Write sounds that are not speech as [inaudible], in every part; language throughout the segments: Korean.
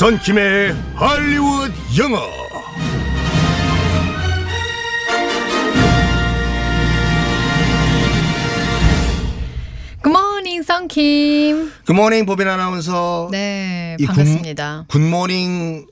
썬킴의 할리우드 영어 Good morning 썬킴. Good morning 보빈 아나운서 네, 이 반갑습니다. Good, good morning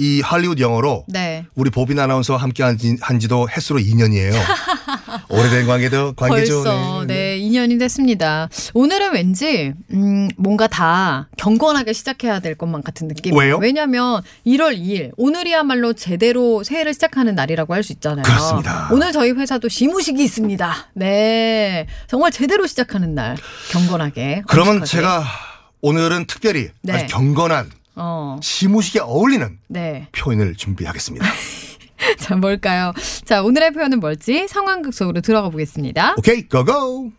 이 할리우드 영어로 네. 우리 보빈 아나운서와 함께 한, 지, 한 지도 햇수로 2년이에요 [laughs] 오래된 관계도 관계죠 벌써 네, 2년이 됐습니다. 오늘은 왠지 음, 뭔가 다 경건하게 시작해야 될 것만 같은 느낌. 왜요? 왜냐하면 1월 2일 오늘이야말로 제대로 새해를 시작하는 날이라고 할 수 있잖아요. 그렇습니다. 오늘 저희 회사도 시무식이 있습니다. 네, 정말 제대로 시작하는 날 경건하게. 그러면. 제가 오늘은 특별히 네. 아주 경건한 어, 시무식에 어울리는 네. 표현을 준비하겠습니다 [laughs] 자, 뭘까요? 자, 오늘의 표현은 뭘지 상황극 속으로 들어가 보겠습니다. 오케이 고고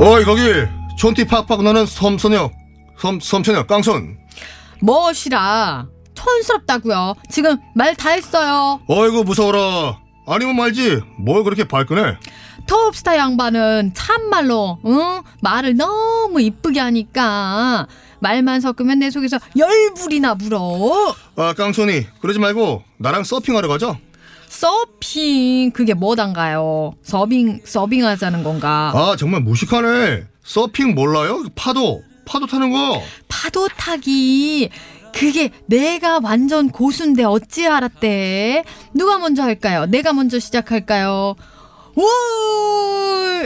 어이 거기 촌티 팍팍 나는 섬소녀 섬 섬소녀 깡손 멋이라 촌스럽다고요. 지금 말 다 했어요. 어이구 무서워라 아니면 말지 뭘 그렇게 발끈해 톱스타 양반은 참말로 응? 말을 너무 이쁘게 하니까 말만 섞으면 내 속에서 열불이나 불어. 아 깡손이 그러지 말고 나랑 서핑하러 가자 서핑 그게 뭐단가요? 서빙 서빙 하자는 건가? 아 정말 무식하네 서핑 몰라요 파도 파도 타는 거 파도 타기 그게 내가 완전 고수인데 어찌 알았대? 누가 먼저 할까요? 내가 먼저 시작할까요? 우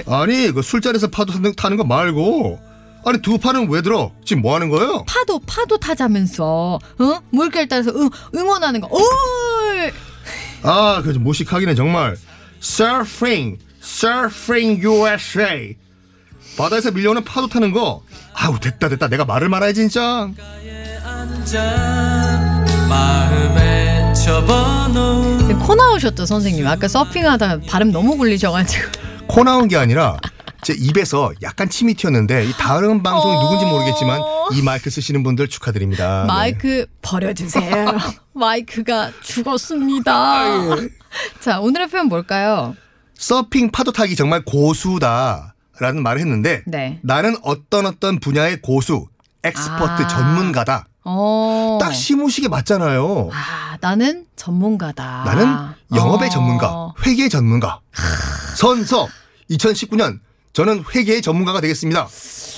아니 그 술자리에서 파도 타는, 거 말고 아니 두 팔은 왜 들어 지금 뭐 하는 거예요 파도 파도 타자면서 어 물결 따라서 응, 응원하는 거. 오 아, 그 무식하기는 정말 surfing, surfing USA. 바다에서 밀려오는 파도 타는 거. 아우 됐다 됐다. 내가 말을 말아야지 진짜. 코 나오셨죠 선생님. 아까 서핑하다 발음 너무 굴리셔가지고. [laughs] 코 나온 게 아니라 제 입에서 약간 침이 튀었는데 이 다른 방송이 어. 누군지 모르겠지만 이 마이크 쓰시는 분들 축하드립니다. 네. 마이크 버려주세요. [laughs] 마이크가 죽었습니다. 자 오늘의 표현 뭘까요? 서핑 파도 타기 정말 고수다라는 말을 했는데 네. 나는 어떤 어떤 분야의 고수, expert 아. 전문가다. 어. 딱 시무식에 맞잖아요. 아 나는 전문가다. 나는 영업의 어. 전문가, 회계의 전문가. 선서 2019년 저는 회계의 전문가가 되겠습니다.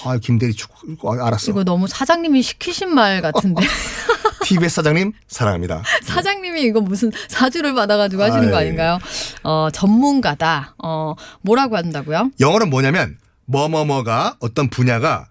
아, 김대리 축 아, 알았어. 이거 너무 사장님이 시키신 말 같은데 [laughs] TBS 사장님 사랑합니다. [laughs] 사장님이 이거 무슨 사주를 받아가지고 하시는 거 아이. 아닌가요? 어 전문가다. 어 뭐라고 한다고요? 영어는 뭐냐면 뭐뭐뭐가 어떤 분야가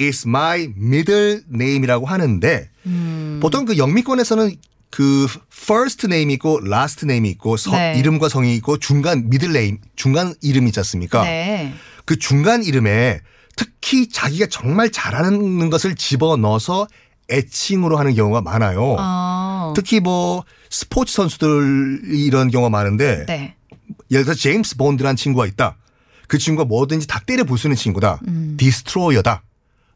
is my middle name이라고 하는데 음. 보통 그 영미권에서는 그 first name 있고 last name 있고 서- 네. 이름과 성이 있고 중간 middle name 중간 이름 있지 않습니까? 네. 그 중간 이름에 특히 자기가 정말 잘하는 것을 집어 넣어서 애칭으로 하는 경우가 많아요. 어. 특히 뭐 스포츠 선수들이 이런 경우가 많은데 네. 예를 들어 제임스 본드라는 친구가 있다. 그 친구가 뭐든지 다 때려 부수는 친구다. 음. Destroyer다.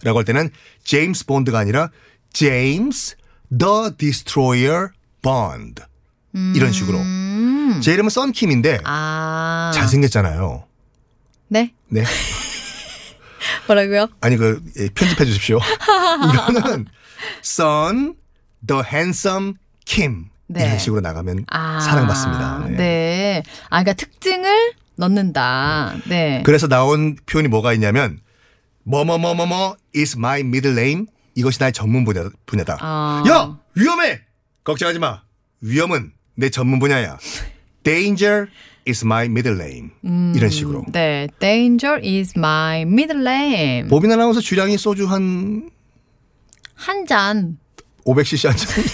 라고 할 때는 제임스 본드가 아니라 제임스 the Destroyer 본드. 이런 식으로. 음. 제 이름은 썬킴인데 아. 잘생겼잖아요. 네. 네. [laughs] 뭐라고요? 아니 그 예, 편집해 주십시오. [laughs] 이거는 son the handsome Kim 네. 이런 식으로 나가면 아. 사랑받습니다. 네. 네. 아 그러니까 특징을 넣는다. 네. 그래서 나온 표현이 뭐가 있냐면 뭐뭐뭐뭐뭐 is my middle name 이것이 나의 전문 분야, 분야다. 아. 야 위험해 걱정하지 마 위험은 내 전문 분야야. danger is my middle name 이런 식으로. 네. Danger is my middle name. 보빈 아나운서 주량이 소주 한 한 잔. 500cc 한 잔.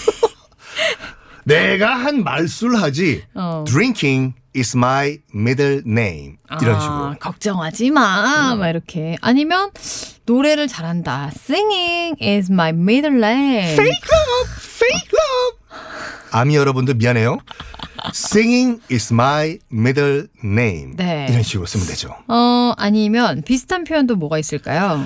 [laughs] 내가 한 말술 하지. 어. Drinking is my middle name. 이런 아, 식으로. 걱정하지 마. 막 이렇게. 아니면 노래를 잘한다. Singing is my middle name. Fake love, fake love. 아미 여러분들 미안해요. Singing is my middle name. 네. 이런 식으로 쓰면 되죠. 어, 아니면 비슷한 표현도 뭐가 있을까요?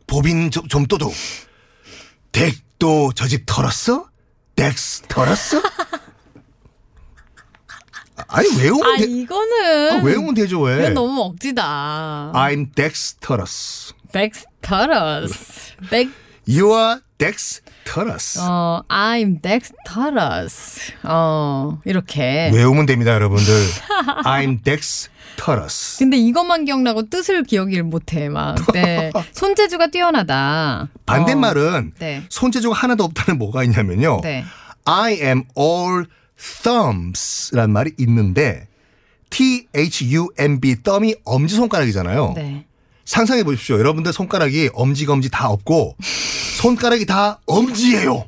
보빈 좀, 좀도둑. 댁도 저 집 털었어? 덱스 털었어? 아니 외우면 아, 돼. 이거는. 아, 외우면 되죠 왜? 이건 너무 억지다. I'm dexterous. Dexterous. 덱, You are dexterous. 어, I'm dexterous. 어, 이렇게. 외우면 됩니다 여러분들. I'm dexterous. 근데 이것만 기억나고 뜻을 기억을 못해, 막. 네. [laughs] 손재주가 뛰어나다. 반대말은 어, 네. 손재주가 하나도 없다는 뭐가 있냐면요. 네. I am all thumbs란 말이 있는데 T H U M B thumb이 엄지 손가락이잖아요. 네. 상상해 보십시오. 여러분들 손가락이 엄지 검지 다 없고 손가락이 다 엄지예요.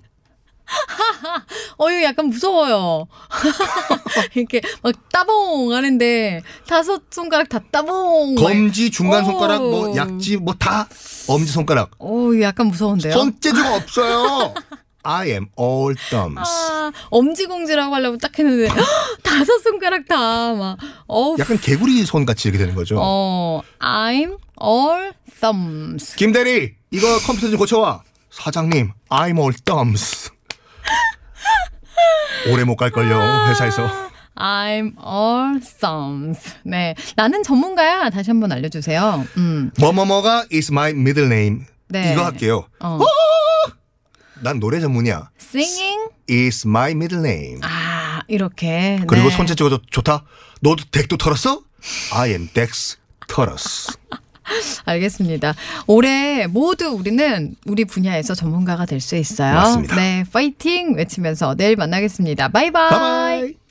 [laughs] 어, 이거 약간 무서워요. [laughs] 이렇게 막 따봉 하는데 다섯 손가락 다 따봉. 검지, 중간 오. 손가락, 뭐 약지 뭐 다 엄지 손가락. 오, 약간 무서운데요? 손재주가 [laughs] 없어요. I am all thumbs. 아, 엄지공지라고 하려고 딱 했는데 헉, [gasps] 다섯 손가락 다 막. 어우. 약간 개구리 손 같이 이렇게 되는 거죠. 어, I'm all thumbs. 김 대리, 이거 컴퓨터 좀 고쳐와. 사장님, I'm all thumbs. 오래 못 갈걸요, 회사에서. I'm all thumbs. 네. 나는 전문가야. 다시 한번 알려주세요. 음. 뭐뭐뭐가 is my middle name. 네. 이거 할게요. 어. 난 노래 전문이야. Singing. is my middle name. 아, 이렇게. 그리고 네. 손재주가 좋- 좋다? 너도 댁도 털었어? I am Dex 털었어. [laughs] 알겠습니다. 올해 모두 우리는 우리 분야에서 전문가가 될 수 있어요. 맞습니다. 네. 파이팅 외치면서 내일 만나겠습니다. 바이바이. 바이바이.